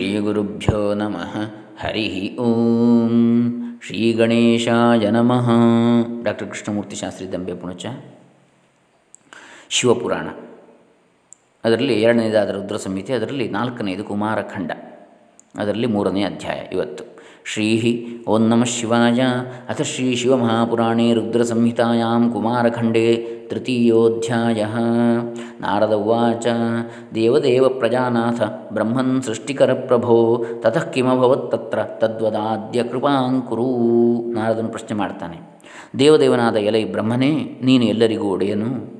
ಶ್ರೀಗುರುಭ್ಯೋ ನಮಃ. ಹರಿ ಓಂ. ಶ್ರೀ ಗಣೇಶಾಯ ನಮಃ. ಡಾಕ್ಟರ್ ಕೃಷ್ಣಮೂರ್ತಿ ಶಾಸ್ತ್ರಿ ದಂಬೆ ಪುಣಚ. ಶಿವಪುರಾಣ. ಅದರಲ್ಲಿ ಎರಡನೇದಾದ ರುದ್ರ ಸಂಹಿತೆ, ಅದರಲ್ಲಿ ನಾಲ್ಕನೇದು ಕುಮಾರಖಂಡ. ಅದರಲ್ಲಿ ಮೂರನೇ ಅಧ್ಯಾಯ ಇವತ್ತು. ಶ್ರೀ ಓಂ ನಮಃ ಶಿವಾಯ ಅಥ ಶ್ರೀ ಶಿವಮಹಾಪುರಾಣೇ ರುದ್ರಸಂಹಿತಾಯಾಂ ಕುಮಾರಖಂಡೇ ತೃತೀಯೋಧ್ಯಾಯ ನಾರದ ಉವಾಚ ದೇವದೇವ ಪ್ರಜಾನಾಥ ಬ್ರಹ್ಮನ್ ಸೃಷ್ಟಿಕರ ಪ್ರಭೋ ತತಃ ಕಿಮಭವತ್ತತ್ರ ತದ್ವದಾದ್ಯ ಕೃಪಾಂಕುರು ನಾರದನು ಪ್ರಶ್ನೆ ಮಾಡ್ತಾನೆ, ದೇವದೇವನಾದ ಎಲೈ ಬ್ರಹ್ಮನೇ, ನೀನು ಎಲ್ಲರಿಗೂ ಒಡೆಯನು?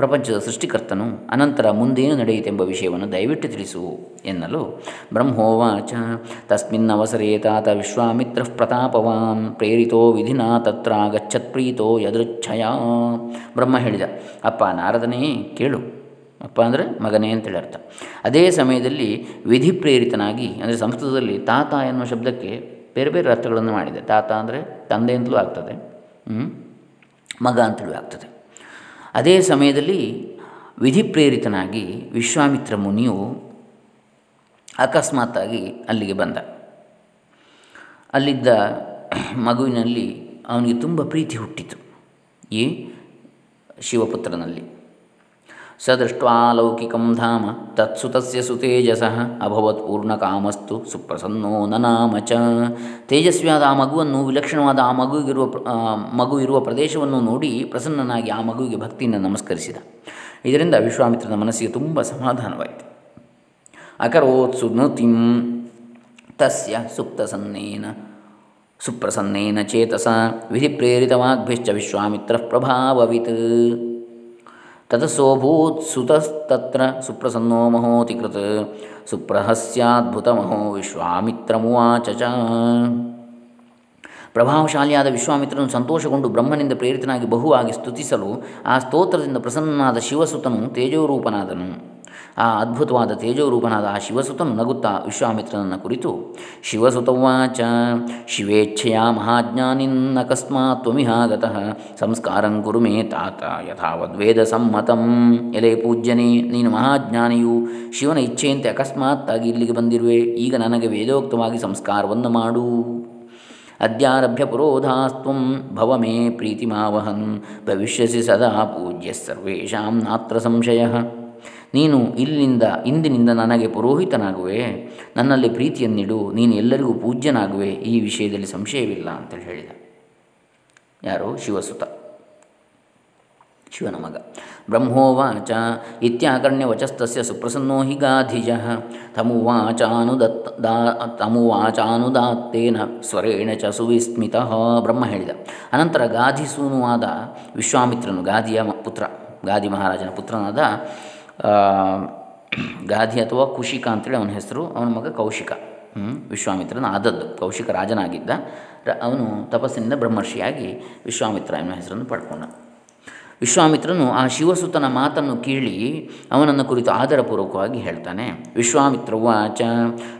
ಪ್ರಪಂಚದ ಸೃಷ್ಟಿಕರ್ತನು ಅನಂತರ ಮುಂದೇನು ನಡೆಯಿತೆಂಬ ವಿಷಯವನ್ನು ದಯವಿಟ್ಟು ತಿಳಿಸು ಎನ್ನಲು ಬ್ರಹ್ಮೋವಾಚ. ತಸ್ಮಿನ್ನವಸರೇ ತಾತ ವಿಶ್ವಾಮಿತ್ರ ಪ್ರತಾಪವಾನ್. ಪ್ರೇರಿತೋ ವಿಧಿನಾ ತತ್ರ ಗಚ್ಚತ್ ಪ್ರೀತೋ ಯದೃಚ್ಛಯ. ಬ್ರಹ್ಮ ಹೇಳಿದ, ಅಪ್ಪ ನಾರದನೇ ಕೇಳು. ಅಪ್ಪ ಅಂದರೆ ಮಗನೇ ಅಂತೇಳಿ ಅರ್ಥ. ಅದೇ ಸಮಯದಲ್ಲಿ ವಿಧಿ ಪ್ರೇರಿತನಾಗಿ ಅಂದರೆ ಸಂಸ್ಕೃತದಲ್ಲಿ ತಾತ ಎನ್ನುವ ಶಬ್ದಕ್ಕೆ ಬೇರೆ ಬೇರೆ ಅರ್ಥಗಳನ್ನು ಮಾಡಿದೆ. ತಾತ ಅಂದರೆ ತಂದೆ ಅಂತಲೂ ಆಗ್ತದೆ ಮಗ ಅಂತಲೂ ಆಗ್ತದೆ. ಅದೇ ಸಮಯದಲ್ಲಿ ವಿಧಿಪ್ರೇರಿತನಾಗಿ ವಿಶ್ವಾಮಿತ್ರ ಮುನಿಯು ಅಕಸ್ಮಾತ್ತಾಗಿ ಅಲ್ಲಿಗೆ ಬಂದ. ಅಲ್ಲಿದ್ದ ಮಗುವಿನಲ್ಲಿ ಅವನಿಗೆ ತುಂಬ ಪ್ರೀತಿ ಹುಟ್ಟಿತು. ಈ ಶಿವಪುತ್ರನಲ್ಲಿ. ಸದೃಷ್ಟ್ವಾ ಲೌಕಿಕಂ ಧಾಮ ತತ್ಸುತಸ್ಯ ಸುತೇಜಸಃ ಅಭವತ್ ಪೂರ್ಣಕಾಮಸ್ತು ಸುಪ್ರಸನ್ನೋ ನನಾಮ ಚ ತೇಜಸ್ವಿಯಾದ ಆ ಮಗುವನ್ನು ವಿಲಕ್ಷಣವಾದ ಆ ಮಗುವಿಗಿರುವ ಮಗು ಇರುವ ಪ್ರದೇಶವನ್ನು ನೋಡಿ ಪ್ರಸನ್ನನಾಗಿ ಆ ಮಗುವಿಗೆ ಭಕ್ತಿಯಿಂದ ನಮಸ್ಕರಿಸಿದ. ಇದರಿಂದ ವಿಶ್ವಾಮಿತ್ರನ ಮನಸ್ಸಿಗೆ ತುಂಬ ಸಮಾಧಾನವಾಯಿತು. ಅಕರೋತ್ ಸುನುತಿಂ ತಸ್ಯ ಸುಪ್ತಸನ್ನೇನ, ಸುಪ್ರಸನ್ನೇನ ಚೇತಸ, ವಿಧಿಪ್ರೇರಿತವಾಗ್ಭಿಶ್ಚ ವಿಶ್ವಾಮಿತ್ರ ಪ್ರಭಾವವಿತ್. ತತಸೋಭೂತ್ ಸುತಸ್ತತ್ರ ಸುಪ್ರಸನ್ನೋ ಮಹೋತಿ ಕೃತ ಸುಪ್ರಹಸ್ಯಾದ್ಭುತಮಹೋ ವಿಶ್ವಾಮಿತ್ರಮುವಾಚ ಚ ಪ್ರಭಾವಶಾಲಿಯಾದ ವಿಶ್ವಾಮಿತ್ರನು ಸಂತೋಷಗೊಂಡು ಬ್ರಹ್ಮನಿಂದ ಪ್ರೇರಿತನಾಗಿ ಬಹುವಾಗಿ ಸ್ತುತಿಸಲು ಆ ಸ್ತೋತ್ರದಿಂದ ಪ್ರಸನ್ನನಾದ ಶಿವಸುತನು ತೇಜೋರೂಪನಾದನು. ಆ ಅದ್ಭುತವಾದ ತೇಜೋರೂಪನಾದ ಆ ಶಿವಸುತನು ನಗುತ್ತಾ ವಿಶ್ವಾಮಿತ್ರನನ್ನು ಕುರಿತು, ಶಿವಸುತವಾಚ, ಶಿವೇಚ್ಛೆಯ ಮಹಾಜ್ಞಾನಿನ್ನಕಸ್ಮಾತ್ ತ್ವಮಿಹಾಗತಃ, ಸಂಸ್ಕಾರಂ ಕುರು ಮೇ ತಾತ, ಯಥಾವದ್ವೇದ ಸಮ್ಮತಂ, ಎಲೆ ಪೂಜ್ಯನೇ, ನೀನು ಮಹಾಜ್ಞಾನಿಯು, ಶಿವನ ಇಚ್ಛೆಯಂತೆ ಅಕಸ್ಮಾತ್ತಾಗಿ ಇಲ್ಲಿಗೆ ಬಂದಿರುವೆ, ಈಗ ನನಗೆ ವೇದೋಕ್ತವಾಗಿ ಸಂಸ್ಕಾರವನ್ನು ಮಾಡು. ಅದ್ಯಾರಭ್ಯ ಪುರೋಧಾಸ್ತ್ವಂ ಭವ ಮೇ ಪ್ರೀತಿಮಾವಹನ್, ಭವಿಷ್ಯಸಿ ಸದಾ ಪೂಜ್ಯ ಸರ್ವೇಷಾಂ ನಾತ್ರ ಸಂಶಯ. ನೀನು ಇಲ್ಲಿಂದ ಇಂದಿನಿಂದ ನನಗೆ ಪುರೋಹಿತನಾಗುವೆ. ನನ್ನಲ್ಲಿ ಪ್ರೀತಿಯನ್ನಿಡು, ನೀನು ಎಲ್ಲರಿಗೂ ಪೂಜ್ಯನಾಗುವೆ. ಈ ವಿಷಯದಲ್ಲಿ ಸಂಶಯವಿಲ್ಲ ಅಂತೇಳಿ ಹೇಳಿದ. ಯಾರು? ಶಿವಸುತ. ಶಿವನ ಮಗ. ಬ್ರಹ್ಮೋವಾಚ ಇತ್ಯಾಕರ್ಣ್ಯ ವಚಸ್ತಸ್ಯ ಸುಪ್ರಸನ್ನೋ ಹಿ ಗಾಧಿಜ. ತಮುವಾಚಾನುದತ್ತ ದಾ, ತಮುವಾಚಾನುದಾತ್ತೇನ ಸ್ವರೇಣ ಚ ಸುವಿಸ್ಮಿತ ಬ್ರಹ್ಮ ಹೇಳಿದ. ಅನಂತರ ಗಾಧಿಸೂನುವಾದ ವಿಶ್ವಾಮಿತ್ರನು ಗಾದಿಯ ಪುತ್ರ ಗಾದಿ ಮಹಾರಾಜನ ಪುತ್ರನಾದ ಗಾಧಿ ಅಥವಾ ಕುಶಿಕ ಅಂತೇಳಿ ಅವನ ಹೆಸರು, ಅವನ ಮಗ ಕೌಶಿಕ. ವಿಶ್ವಾಮಿತ್ರನ ಆದದ್ದು. ಕೌಶಿಕ ರಾಜನಾಗಿದ್ದ. ಅವನು ತಪಸ್ಸಿನಿಂದ ಬ್ರಹ್ಮರ್ಷಿಯಾಗಿ ವಿಶ್ವಾಮಿತ್ರ ಎನ್ನುವ ಹೆಸರನ್ನು ಪಡ್ಕೊಂಡ ವಿಶ್ವಾಮಿತ್ರನು ಆ ಶಿವಸುತನ ಮಾತನ್ನು ಕೇಳಿ ಅವನನ್ನು ಕುರಿತು ಆದರಪೂರ್ವಕವಾಗಿ ಹೇಳ್ತಾನೆ. ವಿಶ್ವಾಮಿತ್ರವಾಚ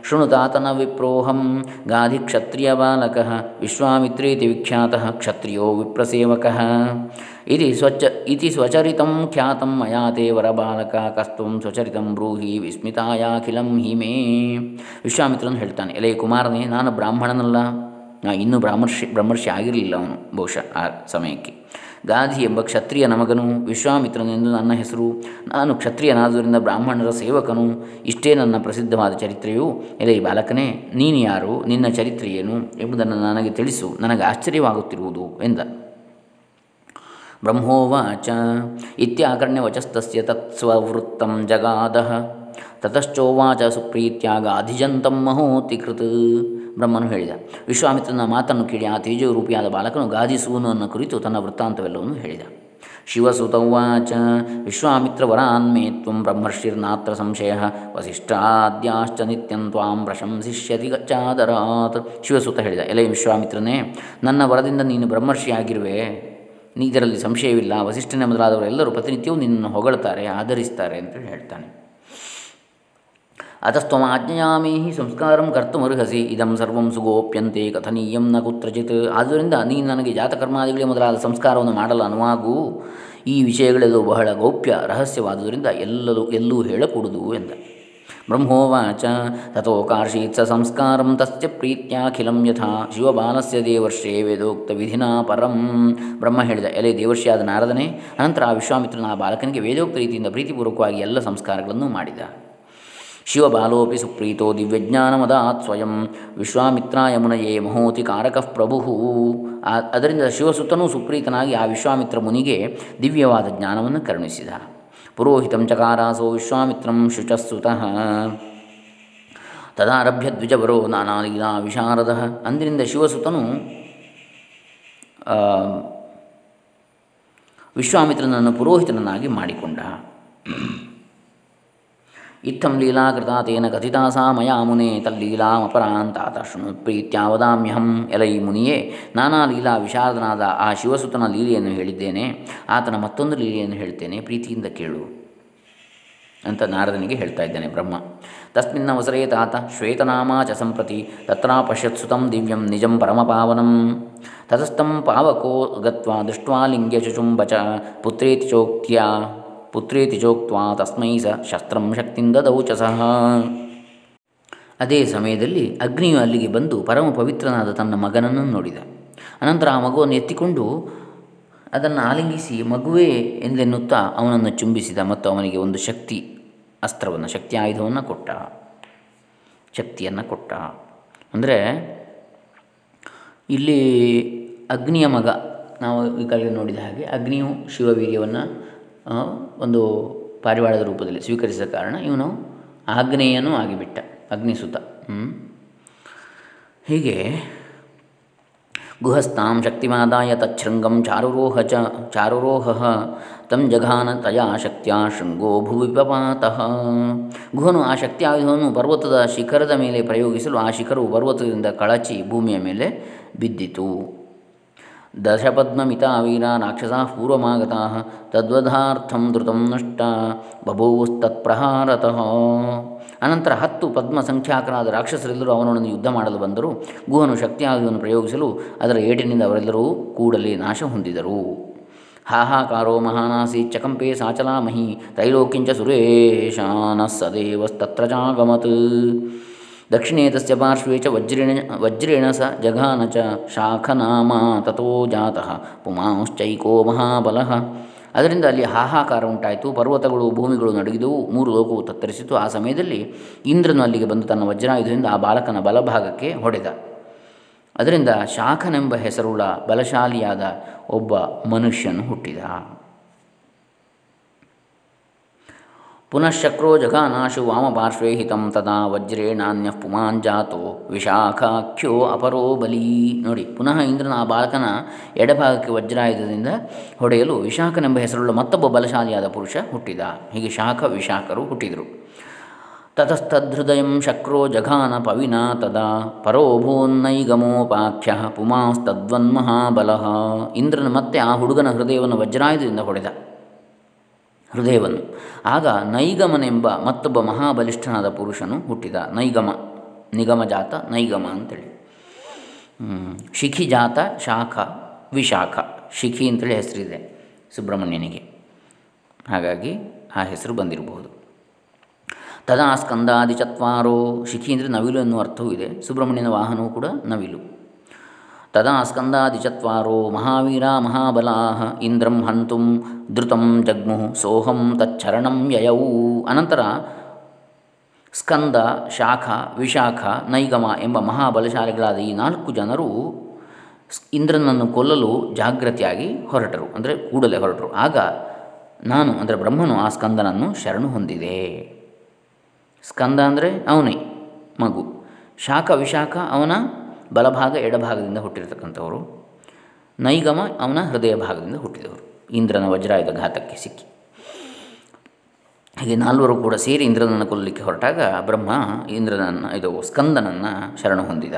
ಶೃಣುತಾತನ ವಿಪ್ರೋಹಂ, ಗಾಧಿ ಕ್ಷತ್ರಿಯ ಬಾಲಕ, ವಿಶ್ವಾಮಿತ್ರೇತಿ ವಿಖ್ಯಾತ ಕ್ಷತ್ರಿಯೋ ವಿಪ್ರಸೇವಕ. ಇತಿ ಸ್ವಚ್ಛ ಇತಿ ಸ್ವಚರಿತಂ ಖ್ಯಾತಂ ಮಯಾ ತೇ ವರಬಾಲಕ ಕಸ್ತ್ವಂ ಸ್ವಚರಿತಂ ಬ್ರೂಹಿ ವಿಸ್ಮಿತಾಯಾಖಿಲಂ ಹಿಮೇ. ವಿಶ್ವಾಮಿತ್ರನು ಹೇಳ್ತಾನೆ, ಎಲೆ ಕುಮಾರನೇ, ನಾನು ಬ್ರಾಹ್ಮಣನಲ್ಲ. ಇನ್ನೂ ಬ್ರಾಹ್ಮರ್ಷಿ, ಬ್ರಹ್ಮರ್ಷಿ ಆಗಿರಲಿಲ್ಲ ಅವನು ಬಹುಶಃ ಆ ಸಮಯಕ್ಕೆ. ಗಾಧಿ ಎಂಬ ಕ್ಷತ್ರಿಯನ ಮಗನು ವಿಶ್ವಾಮಿತ್ರನೆಂದು ನನ್ನ ಹೆಸರು. ನಾನು ಕ್ಷತ್ರಿಯನಾದುದರಿಂದ ಬ್ರಾಹ್ಮಣರ ಸೇವಕನು. ಇಷ್ಟೇ ನನ್ನ ಪ್ರಸಿದ್ಧವಾದ ಚರಿತ್ರೆಯು. ಎಲೆ ಬಾಲಕನೇ, ನೀನು ಯಾರು? ನಿನ್ನ ಚರಿತ್ರೆಯೇನು ಎಂಬುದನ್ನು ನನಗೆ ತಿಳಿಸು. ನನಗೆ ಆಶ್ಚರ್ಯವಾಗುತ್ತಿರುವುದು ಎಂದ. ಬ್ರಹ್ಮೋವಾಚ. ಇತ್ಯಾಕರ್ಣ್ಯ ವಚಸ್ತಸ್ಯ ತತ್ಸ್ವವೃತ್ತಂ ಜಗಾದಃ. ತತಶ್ಚೋವಾಚ ಸುಪ್ರೀತ್ಯಾಗ ಅಧಿಜಂತಂ ಮಹೋತಿ ಕೃತ್ ಬ್ರಹ್ಮನು ಹೇಳಿದ, ವಿಶ್ವಾಮಿತ್ರನ ಮಾತನ್ನು ಕೇಳಿ ಆ ತೇಜೋರೂಪಿಯಾದ ಬಾಲಕನು ಗಾದಿಸುವನನ್ನು ಕುರಿತು ತನ್ನ ವೃತ್ತಾಂತವೆಲ್ಲವನ್ನು ಹೇಳಿದ. ಶಿವಸುತವಾಚ ವಿಶ್ವಾಮಿತ್ರವರಾನ್ಮೇ ಬ್ರಹ್ಮರ್ಷಿರ್ ಬ್ರಹ್ಮರ್ಷಿರ್ನಾತ್ರ ಸಂಶಯ ವಸಿಷ್ಠಾದ್ಯಾಶ್ಚ ನಿತ್ಯಂ ತ್ವಾಂ ಪ್ರಶಂಸಿಷ್ಯತಿ ಗಚ್ಚಾದರಾತ್ ಶಿವಸುತ ಹೇಳಿದ, ಎಲೆ ವಿಶ್ವಾಮಿತ್ರನೇ, ನನ್ನ ವರದಿಂದ ನೀನು ಬ್ರಹ್ಮರ್ಷಿಯಾಗಿರುವೆ. ನೀ ಇದರಲ್ಲಿ ಸಂಶಯವಿಲ್ಲ, ವಸಿಷ್ಠನೇ ಮೊದಲಾದವರೆಲ್ಲರೂ ಪ್ರತಿನಿತ್ಯವೂ ನಿನ್ನನ್ನು ಹೊಗಳ್ತಾರೆ ಆಧರಿಸ್ತಾರೆ ಅಂತ ಹೇಳ್ತಾನೆ. ಅತಸ್ತ್ವಮಾಜ್ಞಾಮಿ ಸಂಸ್ಕಾರಂ ಕರ್ತುಮರ್ಹಸಿ ಇದಂ ಸರ್ವಂ ಸುಗೋಪ್ಯಂತೆ ಕಥನೀಯಂ ನ ಕುತ್ರಚಿತ್ ಆದ್ದರಿಂದ ನೀನು ನನಗೆ ಜಾತಕರ್ಮಾದಿಗಳೇ ಮೊದಲಾದ ಸಂಸ್ಕಾರವನ್ನು ಮಾಡಲು ಅನುವಾಗು। ಈ ವಿಷಯಗಳೆಲ್ಲವೂ ಬಹಳ ಗೌಪ್ಯ, ರಹಸ್ಯವಾದುದರಿಂದ ಎಲ್ಲರೂ ಎಲ್ಲೂ ಹೇಳಕೂಡದು ಎಂದ. ಬ್ರಹ್ಮೋವಾಚ ತಥೋ ಕಾರ್ಷೀತ್ ಸ ಸಂಸ್ಕಾರಂ ತಸ್ಯ ಪ್ರೀತ್ಯಾಖಿಲಂ ಯಥಾ। ಶಿವಬಾಲಸ್ಯ ದೇವರ್ಷೇ ವೇದೋಕ್ತ ವಿಧಿನಾ ಪರಂ। ಬ್ರಹ್ಮ ಹೇಳಿದ ಎಲೆ ದೇವರ್ಷಿಯಾದ ನಾರದನೇ, ಅನಂತರ ಆ ವಿಶ್ವಾಮಿತ್ರನ ಆ ಬಾಲಕನಿಗೆ ವೇದೋಕ್ತ ರೀತಿಯಿಂದ ಪ್ರೀತಿಪೂರ್ವಕವಾಗಿ ಎಲ್ಲ ಸಂಸ್ಕಾರಗಳನ್ನು ಮಾಡಿದ. ಶಿವಬಾಲೋಪಿ ಸುಪ್ರೀತೋ ದಿವ್ಯಜ್ಞಾನಮದಾತ್ ಸ್ವಯಂ. ವಿಶ್ವಾಮಿತ್ರಾಯ ಮುನಯೇ ಮಹೋತಿ ಕಾರಕಃ ಪ್ರಭು. ಅದರಿಂದ ಶಿವಸುತನೂ ಸುಪ್ರೀತನಾಗಿ ಆ ವಿಶ್ವಾಮಿತ್ರ ಮುನಿಗೆ ದಿವ್ಯವಾದ ಜ್ಞಾನವನ್ನು ಕರುಣಿಸಿದ. ಪುರೋಹಿತಂ ಚಕಾರಾಸೋ ವಿಶ್ವಾಮಿತ್ರಂ ಶುಚಸ್ಸುತಃ ತದಾರಭ್ಯ ದ್ವಿಜವರೋ ನಾನಾಲೀಲಾ ವಿಶಾರದ. ಅಂದಿನಿಂದ ಶಿವಸುತನು ವಿಶ್ವಾಮಿತ್ರನನ್ನು ಪುರೋಹಿತನನ್ನಾಗಿ ಮಾಡಿಕೊಂಡ. ಇತ್ತಂ ಲೀಲಾ ತೇನ ಕಥಿತಾಸಾ ಮಯಾ ಮುನೆ ಶೃಣು ಪ್ರೀತ್ಯಾವದಾಮ್ಯಹಂ ಎಲೈ ಮುನಿಯೇ. ನಾನಾ ಲೀಲಾ ವಿಶಾರದನಾದ ಆ ಶಿವಸುತನ ಲೀಲೆಯನ್ನು ಹೇಳಿದ್ದೇನೆ. ಆತನ ಮತ್ತೊಂದು ಲೀಲೆಯನ್ನು ಹೇಳ್ತೇನೆ. ಪ್ರೀತಿಯಿಂದ ಕೇಳು ಅಂತ ನಾರದನಿಗೆ ಹೇಳ್ತಾ ಇದ್ದಾನೆ ಬ್ರಹ್ಮ. ತಸ್ಮಿನ್ನವಸರೇ ತಾತ ಶ್ವೇತನಾಮ ಚ ಸಂಪ್ರತಿ ತತ್ರ ಪಶ್ಯತ್ಸುತಂ ದಿವ್ಯಂ ನಿಜಂ ಪರಮಪಾವನಂ. ತತಸ್ಥಂ ಪಾವಕೋ ಗತ್ವಾ ದೃಷ್ಟ್ವಾ ಲಿಂಗ್ಯ ಚುಚುಂಬ ಚ ಪುತ್ರೇತಿ ಪುತ್ರೇತಿ ಚೋಕ್ತ್ವಾ ತಸ್ಮೈ ಸ ಶಸ್ತ್ರಂ ಶಕ್ತಿಯಿಂದ ದೌಚ ಸಹ. ಅದೇ ಸಮಯದಲ್ಲಿ ಅಗ್ನಿಯು ಅಲ್ಲಿಗೆ ಬಂದು ಪರಮ ಪವಿತ್ರನಾದ ತನ್ನ ಮಗನನ್ನು ನೋಡಿದ. ಅನಂತರ ಆ ಮಗುವನ್ನು ಎತ್ತಿಕೊಂಡು ಅದನ್ನು ಆಲಿಂಗಿಸಿ ಮಗುವೇ ಎಂದೆನ್ನುತ್ತಾ ಅವನನ್ನು ಚುಂಬಿಸಿದ ಮತ್ತು ಅವನಿಗೆ ಒಂದು ಶಕ್ತಿ, ಅಸ್ತ್ರವನ್ನು, ಶಕ್ತಿ ಆಯುಧವನ್ನು ಕೊಟ್ಟ. ಶಕ್ತಿಯನ್ನು ಕೊಟ್ಟ. ಅಂದರೆ ಇಲ್ಲಿ ಅಗ್ನಿಯ ಮಗ, ನಾವು ಈಗಾಗಲೇ ನೋಡಿದ ಹಾಗೆ ಅಗ್ನಿಯು ಶಿವವೀರ್ಯವನ್ನು ಒಂದು ಪಾರಿವಾಳದ ರೂಪದಲ್ಲಿ ಸ್ವೀಕರಿಸಿದ ಕಾರಣ ಇವನು ಆಗ್ನೇಯನೂ ಆಗಿಬಿಟ್ಟ, ಅಗ್ನಿಸುತ. ಹೀಗೆ ಗುಹಸ್ಥಾಂ ಶಕ್ತಿಮಾದಾಯ ತಚ್ಛೃಂಗಂ ಚಾರುರೋಹ ಚ, ಚಾರುರೋಹ ತಂ ಜಘಾನ ತಯಾ ಶಕ್ತಿಯ ಶೃಂಗೋ ಭುವಿಪಪಾತಃ ಗುಹನು ಆ ಶಕ್ತಿ ಆಯುಧವನ್ನು ಪರ್ವತದ ಶಿಖರದ ಮೇಲೆ ಪ್ರಯೋಗಿಸಲು ಆ ಶಿಖರವು ಪರ್ವತದಿಂದ ಕಳಚಿ ಭೂಮಿಯ ಮೇಲೆ ಬಿದ್ದಿತು. ವೀರ ರಾಕ್ಷಸಾ ಪೂರ್ವಮಾಗತಾ ತದ್ವಧಾರ್ಥಂ ಧೃತಂ ನಷ್ಟ ಬಭೂವಸ್ತತ್ಪ್ರಹಾರತಃ ಅನಂತರ ಹತ್ತು ಪದ್ಮ ಸಂಖ್ಯಾಕರಾದ ರಾಕ್ಷಸರೆಲ್ಲರೂ ಅವನೊಡನೆ ಯುದ್ಧ ಮಾಡಲು ಬಂದರು. ಗುಹನು ಶಕ್ತಿಯಾಗುವುದನ್ನು ಪ್ರಯೋಗಿಸಲು ಅದರ ಏಟಿನಿಂದ ಅವರೆಲ್ಲರೂ ಕೂಡಲೇ ನಾಶ ಹೊಂದಿದರು ಹಾಹಾಕಾರೋ ಮಹಾನಾಸಿ ಚಕಂಪೆ ಸಾಚಲಾಮಹಿ ತ್ರೈಲೋಕ್ಯಂಚ ಸುರೇಶಾನ ಸದೇವಸ್ತತ್ರ ಜಾಗಮತ್. ದಕ್ಷಿಣೇ ತಸ್ಯ ಪಾರ್ಶ್ವೇ ಚ ವಜ್ರೇಣ ವಜ್ರೇಣ ಸ ಜಘಾನ ಚ ಶಾಖನಾಮ ತಥೋ ಜಾತಃ ಪುಮಾಂಶ್ಚೈಕೋ ಮಹಾಬಲಃ ಅದರಿಂದ ಅಲ್ಲಿ ಹಾಹಾಕಾರ ಉಂಟಾಯಿತು, ಪರ್ವತಗಳು, ಭೂಮಿಗಳು ನಡುಗಿದವು, ಮೂರು ಲೋಕವು ತತ್ತರಿಸಿತು. ಆ ಸಮಯದಲ್ಲಿ ಇಂದ್ರನು ಅಲ್ಲಿಗೆ ಬಂದು ತನ್ನ ವಜ್ರಾಯುಧದಿಂದ ಆ ಬಾಲಕನ ಬಲಭಾಗಕ್ಕೆ ಹೊಡೆದ. ಅದರಿಂದ ಶಾಖನೆಂಬ ಹೆಸರುಳ್ಳ ಬಲಶಾಲಿಯಾದ ಒಬ್ಬ ಮನುಷ್ಯನು ಹುಟ್ಟಿದ. ಪುನಃಶಕ್ರೋ ಜಘಾನಾಶು ವಾಮಪಾರ್ಶ್ವೇ ಹಿತಂ ತದಾ ವಜ್ರೇಣಾನ್ಯಃ ಪುಮಾಂಜಾತೋ ವಿಶಾಖಾಖ್ಯೋ ಅಪರೋ ಬಲೀ ನೋಡಿ, ಪುನಃ ಇಂದ್ರನ ಆ ಬಾಲಕನ ಎಡಭಾಗಕ್ಕೆ ವಜ್ರಾಯುಧದಿಂದ ಹೊಡೆಯಲು ವಿಶಾಖನೆಂಬ ಹೆಸರುಳ್ಳ ಮತ್ತೊಬ್ಬ ಬಲಶಾಲಿಯಾದ ಪುರುಷ ಹುಟ್ಟಿದ. ಹೀಗೆ ಶಾಖ ವಿಶಾಖರು ಹುಟ್ಟಿದರು. ತತಸ್ತದ್ಹೃದಯ ಶಕ್ರೋ ಜಘಾನ ಪವಿನಾ ತದಾ ಪರೋಭೂನ್ನೈಗಮೋಪಾಖ್ಯ ಪುಮಾಸ್ತದ್ವನ್ಮಹಾಬಲ. ಇಂದ್ರನ ಮತ್ತೆ ಆ ಹುಡುಗನ ಹೃದಯವನ್ನು ವಜ್ರಾಯುಧದಿಂದ ಹೊಡೆದ. ಹೃದಯವನ್ನು. ಆಗ ನೈಗಮನೆಂಬ ಮತ್ತೊಬ್ಬ ಮಹಾಬಲಿಷ್ಠನಾದ ಪುರುಷನು ಹುಟ್ಟಿದ. ನೈಗಮ ನಿಗಮ ಜಾತ ನೈಗಮ ಅಂತೇಳಿ. ಶಿಖಿ ಜಾತ ಶಾಖ, ವಿಶಾಖ. ಶಿಖಿ ಅಂತೇಳಿ ಹೆಸರಿದೆ ಸುಬ್ರಹ್ಮಣ್ಯನಿಗೆ. ಹಾಗಾಗಿ ಆ ಹೆಸರು ಬಂದಿರಬಹುದು. ತದಾ ಸ್ಕಂದಾದಿ ಚತ್ವಾರೋ ಶಿಖಿ ಅಂದರೆ ನವಿಲು ಎನ್ನುವ ಅರ್ಥವೂ ಇದೆ. ಸುಬ್ರಹ್ಮಣ್ಯನ ವಾಹನವೂ ಕೂಡ ನವಿಲು. ತದಾ ಸ್ಕಂದಾದಿಚತ್ವಾರೋ ಮಹಾವೀರ ಮಹಾಬಲಾಹ ಇಂದ್ರಂ ಹಂತುಂ ಧೃತಂ ಜಗ್ಮು ಸೋಹಂ ತಚ್ಚರಣಂ ಯಯೌ ಅನಂತರ ಸ್ಕಂದ ಶಾಖ ವಿಶಾಖ ನೈಗಮ ಎಂಬ ಮಹಾಬಲಶಾಲಿಗಳಾದ ಈ ನಾಲ್ಕು ಜನರು ಇಂದ್ರನನ್ನು ಕೊಲ್ಲಲು ಜಾಗೃತಿಯಾಗಿ ಹೊರಟರು, ಅಂದರೆ ಕೂಡಲೇ ಹೊರಟರು. ಆಗ ನಾನು, ಅಂದರೆ ಬ್ರಹ್ಮನು ಆ ಸ್ಕಂದನನ್ನು ಶರಣು ಹೊಂದಿದೆ. ಸ್ಕಂದ ಅಂದರೆ ಅವನೇ, ಮಗು. ಶಾಖ, ವಿಶಾಖ ಅವನ ಬಲಭಾಗ, ಎಡಭಾಗದಿಂದ ಹುಟ್ಟಿರತಕ್ಕಂಥವರು. ನೈಗಮ ಅವನ ಹೃದಯ ಭಾಗದಿಂದ ಹುಟ್ಟಿದವರು. ಇಂದ್ರನ ವಜ್ರಾಯುಧ ಘಾತಕ್ಕೆ ಸಿಕ್ಕಿ. ಹಾಗೆ ನಾಲ್ವರು ಕೂಡ ಸೇರಿ ಇಂದ್ರನನ್ನು ಕೊಲ್ಲಲಿಕ್ಕೆ ಹೊರಟಾಗ ಬ್ರಹ್ಮ ಇಂದ್ರನನ್ನು, ಇದು ಸ್ಕಂದನನ್ನು ಶರಣ ಹೊಂದಿದ.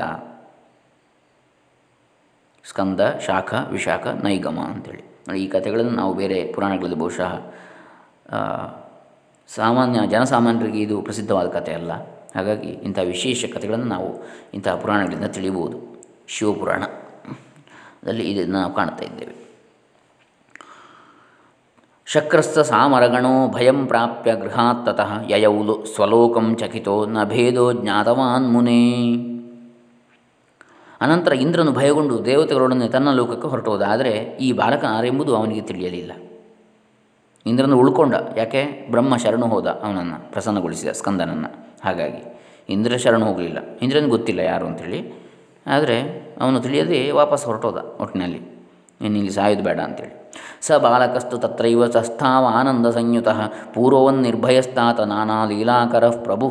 ಸ್ಕಂದ, ಶಾಖ, ವಿಶಾಖ, ನೈಗಮ ಅಂಥೇಳಿ ಈ ಕಥೆಗಳನ್ನು ನಾವು ಬೇರೆ ಪುರಾಣಗಳಲ್ಲಿ ಬಹುಶಃ ಸಾಮಾನ್ಯ, ಜನಸಾಮಾನ್ಯರಿಗೆ ಇದು ಪ್ರಸಿದ್ಧವಾದ ಕಥೆ ಅಲ್ಲ. ಹಾಗಾಗಿ ಇಂಥ ವಿಶೇಷ ಕಥೆಗಳನ್ನು ನಾವು ಇಂತಹ ಪುರಾಣಗಳಿಂದ ತಿಳಿಯಬಹುದು ಶಿವಪುರಾಣದಲ್ಲಿ ಇದನ್ನು ನಾವು ಕಾಣ್ತಾ ಇದ್ದೇವೆ. ಶಕ್ರಸ್ಥ ಸಾಮರಗಣೋ ಭಯಂ ಪ್ರಾಪ್ಯ ಗೃಹಾತ್ತತಃ ಯಯೌಲು ಸ್ವಲೋಕಂ ಚಕಿತೋ ನ ಭೇದೋ ಜ್ಞಾತವಾನ್ ಮುನೇ. ಅನಂತರ ಇಂದ್ರನು ಭಯಗೊಂಡು ದೇವತೆಗಳೊಡನೆ ತನ್ನ ಲೋಕಕ್ಕೆ ಹೊರಟೋದಾದರೆ ಈ ಬಾಲಕ ಆರೆಂಬುದು ಅವನಿಗೆ ತಿಳಿಯಲಿಲ್ಲ. ಇಂದ್ರನು ಉಳ್ಕೊಂಡ. ಯಾಕೆ? ಬ್ರಹ್ಮ ಶರಣು ಹೋದ ಅವನನ್ನು ಪ್ರಸನ್ನಗೊಳಿಸಿದ ಸ್ಕಂದನನ್ನು. ಹಾಗಾಗಿ ಇಂದ್ರ ಶರಣ ಹೋಗಲಿಲ್ಲ. ಇಂದ್ರನ ಗೊತ್ತಿಲ್ಲ ಯಾರು ಅಂಥೇಳಿ ಆದರೆ ಅವನು ತಿಳಿಯದೆ ವಾಪಸ್ ಹೊರಟೋದ ಒಟ್ಟಿನಲ್ಲಿ. ಇಲ್ಲಿ ಸಾಯೋದು ಬೇಡ ಅಂತೇಳಿ. ಸ ಬಾಲಕಸ್ತು ತತ್ರೈವ ಸಸ್ಥಾವ ಆನಂದ ಸಂಯುತ ಪೂರ್ವವನ್ ನಿರ್ಭಯಸ್ತಾತ ನಾನಾ ಲೀಲಾಕರ ಪ್ರಭು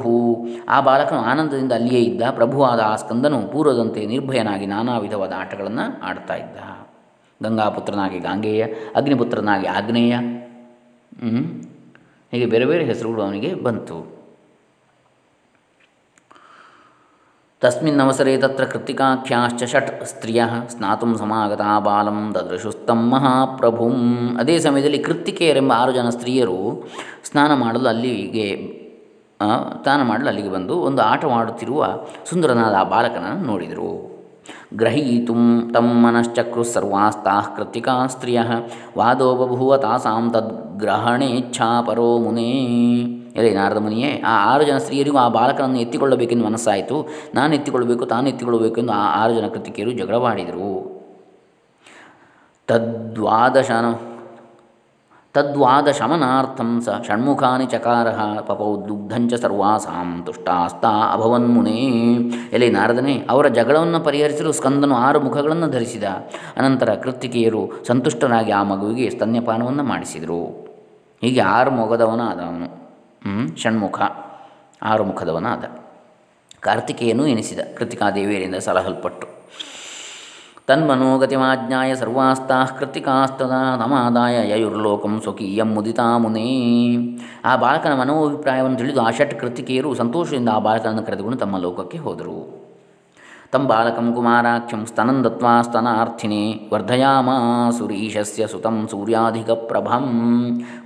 ಆ ಬಾಲಕನು ಆನಂದದಿಂದ ಅಲ್ಲಿಯೇ ಇದ್ದ. ಪ್ರಭುವಾದ ಆ ಸ್ಕಂದನು ಪೂರ್ವದಂತೆ ನಿರ್ಭಯನಾಗಿ ನಾನಾ ವಿಧವಾದ ಆಟಗಳನ್ನು ಆಡ್ತಾ ಇದ್ದ. ಗಂಗಾಪುತ್ರನಾಗಿ ಗಾಂಗೇಯ, ಅಗ್ನಿಪುತ್ರನಾಗಿ ಆಗ್ನೇಯ. ಹೀಗೆ ಬೇರೆ ಬೇರೆ ಹೆಸರುಗಳು ಅವನಿಗೆ ಬಂತು. ತಸ್ಮಿನ್ನವಸರೆ ತತ್ರ ಕೃತಿಕಾಖ್ಯಾಶ್ಚ ಷಟ್ ಸ್ತ್ರೀಯ ಸ್ನಾತುಂ ಸಮಾಗತ ಬಾಲಂ ದದೃಶುಸ್ತಂ ಮಹಾಪ್ರಭುಂ ಅದೇ ಸಮಯದಲ್ಲಿ ಕೃತ್ತಿಕೆಯರೆಂಬ ಆರು ಜನ ಸ್ತ್ರೀಯರು ಸ್ನಾನ ಮಾಡಲು ಅಲ್ಲಿಗೆ ಸ್ನಾನ ಮಾಡಲು ಅಲ್ಲಿಗೆ ಬಂದು ಒಂದು ಆಟವಾಡುತ್ತಿರುವ ಸುಂದರನಾದ ಆ ಬಾಲಕನನ್ನು ನೋಡಿದರು. ಗ್ರಹೀತು ತಮ್ಮ ಮನಶ್ಚಕ್ರು ಸರ್ವಾಸ್ತಾ ಕೃತಿಕಾ ಸ್ತ್ರೀಯ ವಾದೋ ಬಭೂವ ತಾಸಾಂ ತದ್ಗ್ರಹಣೇಚ್ಛಾ ಪರೋ ಮುನೇ। ಎಲೆ ನಾರದ ಮುನಿಯೇ, ಆ ಆರು ಜನ ಸ್ತ್ರೀಯರಿಗೂ ಆ ಬಾಲಕನನ್ನು ಎತ್ತಿಕೊಳ್ಳಬೇಕೆಂದು ಮನಸ್ಸಾಯಿತು. ನಾನು ಎತ್ತಿಕೊಳ್ಳಬೇಕು, ತಾನು ಎತ್ತಿಕೊಳ್ಳಬೇಕೆಂದು ಆ ಆರು ಜನ ಕೃತಿಕೆಯರು ಜಗಳವಾಡಿದರು ತದ್ವಾದಶನ ತದ್ವಾದ ಶಮನಾರ್ಥಂ ಸ ಷಣ್ಮುಖಾನಿ ಚಕಾರ ಪಪೌ ದುಗ್ಧಂಚ ಸರ್ವಾಸಾಂ ತುಷ್ಟಾಸ್ತಾ ಅಭವನ್ಮುನೇ ಎಲೆ ನಾರದನೇ, ಅವರ ಜಗಳವನ್ನು ಪರಿಹರಿಸಲು ಸ್ಕಂದನು ಆರು ಮುಖಗಳನ್ನು ಧರಿಸಿದ. ಅನಂತರ ಕೃತಿಕೆಯರು ಸಂತುಷ್ಟರಾಗಿ ಆ ಮಗುವಿಗೆ ಸ್ತನ್ಯಪಾನವನ್ನು ಮಾಡಿಸಿದರು. ಹೀಗೆ ಆರು ಮೊಗದವನ ಆದವನು ಷಣ್ಮುಖ ಆರು ಮುಖದವನಾದ ಕಾರ್ತಿಕೇಯನು ಎನಿಸಿದ ಕೃತಿಕಾದೇವಿಯರಿಂದ ಸಲಹಲ್ಪಟ್ಟು. ತನ್ಮನೋಗತಿಮಾಜ್ಞಾಯ ಸರ್ವಾಸ್ತಾ ಕೃತಿಕಾಸ್ತದ ನಮಾದಾಯ ಯಯುರ್ಲೋಕಂ ಸ್ವಕೀಯಂ ಮುದಿತಾ ಮುನೇ. ಆ ಬಾಲಕನ ಮನೋಭಿಪ್ರಾಯವನ್ನು ತಿಳಿದು ಆ ಷಟ್ ಕೃತಿಕೆಯರು ಸಂತೋಷದಿಂದ ಆ ಬಾಲಕನನ್ನು ಕರೆದುಕೊಂಡು ತಮ್ಮ ಲೋಕಕ್ಕೆ ಹೋದರು. ತಂ ಬಾಲಕಂ ಕುಮಾರಾಖ್ಯಂ ಸ್ತನಂ ದತ್ವಾ ಸ್ತನಾರ್ಥಿನಿ ವರ್ಧಯಾಮಾಸುರೀಶಸ್ಯ ಸುತಂ ಸೂರ್ಯಾಧಿಕ ಪ್ರಭಂ.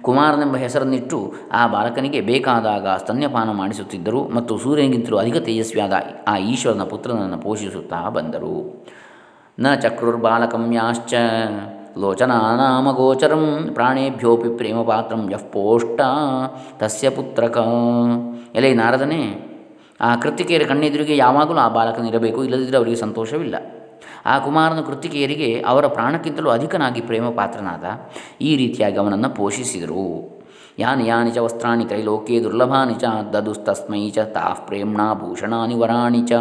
ಕುಮಾರನೆಂಬ ಹೆಸರನ್ನಿಟ್ಟು ಆ ಬಾಲಕನಿಗೆ ಬೇಕಾದಾಗ ಸ್ತನ್ಯಪಾನ ಮಾಡಿಸುತ್ತಿದ್ದರು ಮತ್ತು ಸೂರ್ಯನಿಗಿಂತಲೂ ಅಧಿಕ ತೇಜಸ್ವಿಯಾದ ಆ ಈಶ್ವರನ ಪುತ್ರನನ್ನು ಪೋಷಿಸುತ್ತಾ ಬಂದರು. ನ ಚಕ್ರುರ್ಬಾಲಕಂ ಯಾಶ್ಚ ಲೋಚನಾನಾಮಗೋಚರಂ ಪ್ರಾಣೇಭ್ಯೋಪಿ ಪ್ರೇಮಪಾತ್ರಂ ಯಃ ಪೋಷ್ಟ ತಸ್ಯ ಪುತ್ರಕ. ಎಲೆ ನಾರದನೇ ಆ ಕೃತಿಕೆಯರ ಕಣ್ಣೆದುರಿಗೆ ಯಾವಾಗಲೂ ಆ ಬಾಲಕನಿರಬೇಕು ಇಲ್ಲದಿದ್ದರೆ ಅವರಿಗೆ ಸಂತೋಷವಿಲ್ಲ. ಆ ಕುಮಾರನ ಕೃತಿಕೆಯರಿಗೆ ಅವರ ಪ್ರಾಣಕ್ಕಿಂತಲೂ ಅಧಿಕನಾಗಿ ಪ್ರೇಮ ಪಾತ್ರನಾದ ಈ ರೀತಿಯಾಗಿ ಅವನನ್ನು ಪೋಷಿಸಿದರು. ಯಾನಿ ಯಾನಿ ಚ ವಸ್ತ್ರಾಣಿ ತ್ರೈಲೋಕೆ ದುರ್ಲಭಾನಿ ಚ ದದುಸ್ತಸ್ಮೈ ಚ ತಾಃ ಪ್ರೇಮ್ಣಾ ಭೂಷಣಾನಿ ವರಾಣಿ ಚ.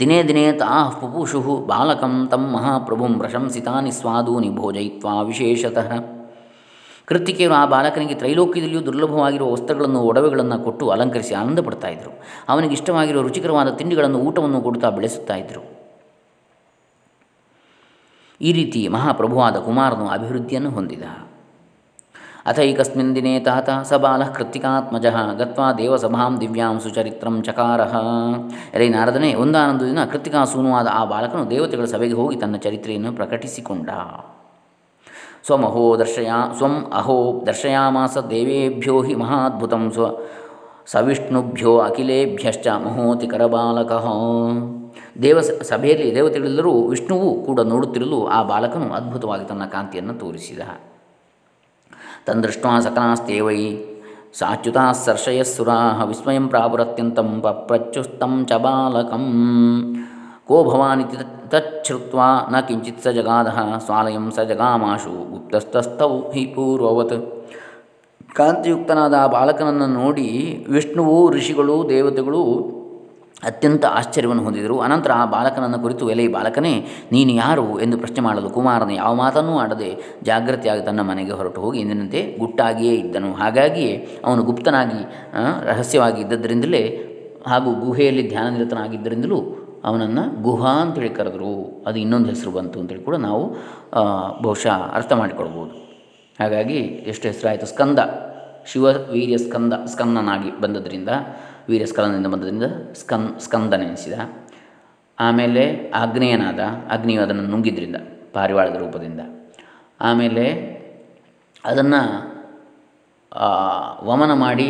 ದಿನೇ ದಿನೇ ತಾಃ ಪುಪುಷು ಬಾಲಕಂ ತಂ ಮಹಾಪ್ರಭುಂ ಪ್ರಶಂಸಿತಾನಿ ಸ್ವಾದೂನಿ ಭೋಜಯಿತ್ವಾ ವಿಶೇಷತಃ. ಕೃತಿಕೆಯರು ಆ ಬಾಲಕನಿಗೆ ತ್ರೈಲೋಕ್ಯದಲ್ಲಿಯೂ ದುರ್ಲಭವಾಗಿರುವ ವಸ್ತ್ರಗಳನ್ನು, ಒಡವೆಗಳನ್ನು ಕೊಟ್ಟು ಅಲಂಕರಿಸಿ ಆನಂದ ಪಡ್ತಾ ಇದ್ದರು ಅವನಿಗೆ ಇಷ್ಟವಾಗಿರುವ ರುಚಿಕರವಾದ ತಿಂಡಿಗಳನ್ನು, ಊಟವನ್ನು ಕೊಡುತ್ತಾ ಬೆಳೆಸುತ್ತಾ ಇದ್ದರು ಈ ರೀತಿ ಮಹಾಪ್ರಭುವಾದ ಕುಮಾರನು ಅಭಿವೃದ್ಧಿಯನ್ನು ಹೊಂದಿದ. ಅಥೈಕಸ್ಮಿನ್ ದಿನೇ ತಾತ ಸ ಬಾಲ ಕೃತ್ತಿಕಾತ್ಮಜ ಗತ್ವಾ ದೇವಸಭಾಂ ದಿವ್ಯಾಂ ಸುಚರಿತ್ರಂ ಚಕಾರ. ರೈ ನಾರದನೇ, ಒಂದಾನೊಂದು ದಿನ ಕೃತಿಕಾಸೂನುವಾದ ಆ ಬಾಲಕನು ದೇವತೆಗಳ ಸಭೆಗೆ ಹೋಗಿ ತನ್ನ ಚರಿತ್ರೆಯನ್ನು ಪ್ರಕಟಿಸಿಕೊಂಡ. ಸ್ವಮಹೋ ದರ್ಶಯಾ ಸ್ವಂ ಅಹೋ ದರ್ಶಯಾಮಾಸ ದೇವೇಭ್ಯೋ ಹಿ ಮಹಾದ್ಭುತಂ ಸ್ವ ಸವಿಷ್ಣುಭ್ಯೋ ಅಖಿಲೇಭ್ಯಶ್ಚ ಮಹೋತಿ ಕರಬಾಲಕಃ ದೇವ ಸಭೆಯಲ್ಲಿ ದೇವತೆಗಳೆಲ್ಲರೂ ವಿಷ್ಣುವು ಕೂಡ ನೋಡುತ್ತಿರಲು ಆ ಬಾಲಕನು ಅದ್ಭುತವಾಗಿ ತನ್ನ ಕಾಂತಿಯನ್ನು ತೋರಿಸಿದ. ತಂದೃಷ್ಟ ಸಕಲಾಸ್ತೇವೈ ಸಾಚ್ಯುತಾ ಸರ್ಷಯಸ್ಸುರಾಹ ವಿಸ್ಮಯಂ ಪ್ರಾಪುರತ್ಯಂತಂ ಪಪ್ರಚ್ಯುಸ್ತಂ ಚ ಬಾಲಕಂ. ಕೋ ಭವಾನಿತಿ ತಚ್ಛ್ರುತ್ವ ನ ಕಿಂಚಿತ್ ಜಗಾದ ಸ್ವಾಲಯಂ ಸ ಜಗಾಮಾಶು ಗುಪ್ತಸ್ತಸ್ಥೌ ಹಿ ಪೂರ್ವವತ್ ಕಾಂತಿಯುಕ್ತನಾದ ಆ ಬಾಲಕನನ್ನು ನೋಡಿ ವಿಷ್ಣುವು, ಋಷಿಗಳು, ದೇವತೆಗಳು ಅತ್ಯಂತ ಆಶ್ಚರ್ಯವನ್ನು ಹೊಂದಿದರು. ಅನಂತರ ಆ ಬಾಲಕನನ್ನು ಕುರಿತು, ಎಲೆ ಬಾಲಕನೇ, ನೀನು ಯಾರು? ಎಂದು ಪ್ರಶ್ನೆ ಮಾಡಲು ಕುಮಾರನ, ಯಾವ ಮಾತನ್ನೂ ಆಡದೆ ಜಾಗೃತಿಯಾಗಿ ತನ್ನ ಮನೆಗೆ ಹೊರಟು ಹೋಗಿ ಎಂದಿನಂತೆ ಗುಟ್ಟಾಗಿಯೇ ಇದ್ದನು. ಹಾಗಾಗಿಯೇ ಅವನು ಗುಪ್ತನಾಗಿ ರಹಸ್ಯವಾಗಿ ಇದ್ದದ್ದರಿಂದಲೇ ಹಾಗೂ ಗುಹೆಯಲ್ಲಿ ಧ್ಯಾನ ನಿರತನಾಗಿದ್ದರಿಂದಲೂ ಅವನನ್ನು ಗುಹಾ ಅಂತೇಳಿ ಕರೆದರು. ಅದು ಇನ್ನೊಂದು ಹೆಸರು ಬಂತು ಅಂತೇಳಿ ಕೂಡ ನಾವು ಬಹುಶಃ ಅರ್ಥ ಮಾಡಿಕೊಳ್ಬೋದು. ಹಾಗಾಗಿ ಎಷ್ಟು ಹೆಸರಾಯಿತು? ಸ್ಕಂದ. ಶಿವ ವೀರ್ಯ ಸ್ಕಂದ, ಸ್ಕಂದನಾಗಿ ಬಂದದ್ರಿಂದ, ವೀರ್ಯ ಸ್ಕಂದನಿಂದ ಬಂದದ್ರಿಂದ ಸ್ಕನ್ ಸ್ಕಂದನೆನಿಸಿದ ಆಮೇಲೆ ಆಗ್ನೇಯನಾದ ಅಗ್ನಿಯು ಅದನ್ನು ನುಂಗಿದ್ರಿಂದ, ಪಾರಿವಾಳದ ರೂಪದಿಂದ. ಆಮೇಲೆ ಅದನ್ನು ವಮನ ಮಾಡಿ,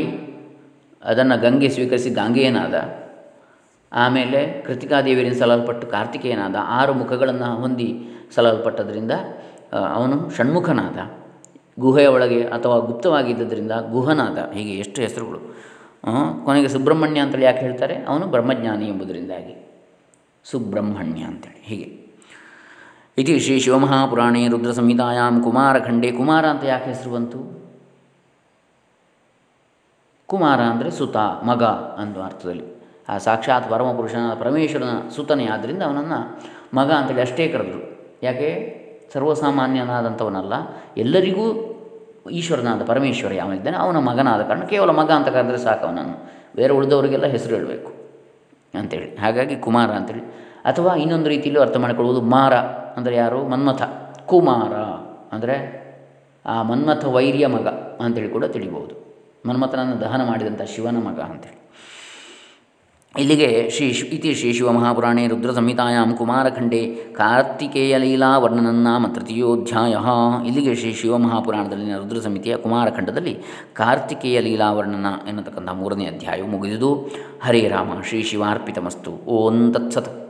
ಅದನ್ನು ಗಂಗೆ ಸ್ವೀಕರಿಸಿ ಗಾಂಗೆಯನಾದ ಆಮೇಲೆ ಕೃತಿಕಾದೇವಿಯರಿಂದ ಸಲಹಲ್ಪಟ್ಟು ಕಾರ್ತಿಕೇಯನಾದ ಆರು ಮುಖಗಳನ್ನು ಹೊಂದಿ ಸಲಹಲ್ಪಟ್ಟದ್ರಿಂದ ಅವನು ಷಣ್ಮುಖನಾದ. ಗುಹೆಯ ಒಳಗೆ ಅಥವಾ ಗುಪ್ತವಾಗಿದ್ದರಿಂದ ಗುಹನಾದ. ಹೀಗೆ ಎಷ್ಟು ಹೆಸರುಗಳು. ಕೊನೆಗೆ ಸುಬ್ರಹ್ಮಣ್ಯ ಅಂತೇಳಿ ಯಾಕೆ ಹೇಳ್ತಾರೆ? ಅವನು ಬ್ರಹ್ಮಜ್ಞಾನಿ ಎಂಬುದರಿಂದಾಗಿ. ಸುಬ್ರಹ್ಮಣ್ಯ ಅಂತೇಳಿ. ಹೀಗೆ. ಇತಿ ಶ್ರೀ ಶಿವಮಹಾಪುರಾಣೇ ರುದ್ರ ಸಂಹಿತಾಯಾಮ್ ಕುಮಾರಖಂಡೇ ಕುಮಾರ ಅಂತ ಯಾಕೆ ಹೆಸರು ಬಂತು? ಕುಮಾರ ಅಂದರೆ ಸುತ, ಮಗ ಅನ್ನುವ ಅರ್ಥದಲ್ಲಿ. ಆ ಸಾಕ್ಷಾತ್ ಪರಮಪುರುಷನ ಪರಮೇಶ್ವರನ ಸುತನೇ ಆದ್ದರಿಂದ ಅವನನ್ನು ಮಗ ಅಂತೇಳಿ ಅಷ್ಟೇ ಕರೆದರು. ಯಾಕೆ? ಸರ್ವಸಾಮಾನ್ಯನಾದಂಥವನಲ್ಲ. ಎಲ್ಲರಿಗೂ ಈಶ್ವರನಾದ ಪರಮೇಶ್ವರ ಯಾವನಿದ್ದಾನೆ ಅವನ ಮಗನಾದ ಕಾರಣ ಕೇವಲ ಮಗ ಅಂತ ಕರೆದ್ರೆ ಸಾಕು ಅವನನ್ನು. ಬೇರೆ ಉಳಿದವರಿಗೆಲ್ಲ ಹೆಸರು ಹೇಳಬೇಕು ಅಂಥೇಳಿ ಹಾಗಾಗಿ ಕುಮಾರ ಅಂತೇಳಿ. ಅಥವಾ ಇನ್ನೊಂದು ರೀತಿಯಲ್ಲೂ ಅರ್ಥ ಮಾಡಿಕೊಳ್ಳುವುದು ಮಾರ ಅಂದರೆ ಯಾರು? ಮನ್ಮಥ. ಕುಮಾರ ಅಂದರೆ ಆ ಮನ್ಮಥ ವೈರ್ಯ ಮಗ ಅಂತೇಳಿ ಕೂಡ ತಿಳಿಬೋದು ಮನ್ಮಥನನ್ನು ದಹನ ಮಾಡಿದಂಥ ಶಿವನ ಮಗ ಅಂತೇಳಿ. ಇಲ್ಲಿಗೆ ಶ್ರೀ ಇತಿ ಶ್ರೀ ಶಿವಮಹಾಪುರಾಣೇ ರುದ್ರ ಸಂಹಿತಾಯಾಮ್ ಕುಮಾರಖಂಡೇ ಕಾರ್ತಿಕೇಯ ಲೀಲಾ ವರ್ಣನನ್ನಾಮ ತೃತೀಯೋಧ್ಯಾಯ ಇಲ್ಲಿಗೆ ಶ್ರೀ ಶಿವಮಹಾಪುರಾಣದಲ್ಲಿನ ರುದ್ರ ಸಮಿತಿಯ ಕುಮಾರಖಂಡದಲ್ಲಿ ಕಾರ್ತಿಕೇಯ ಲೀಲಾ ವರ್ಣನ ಎನ್ನತಕ್ಕಂಥ ಮೂರನೇ ಅಧ್ಯಾಯವು ಮುಗಿದುದು ಹರೇ ರಾಮ, ಶ್ರೀ ಶಿವಾರ್ಪಿತಮಸ್ತು. ಓಂ ತತ್ಸತ್.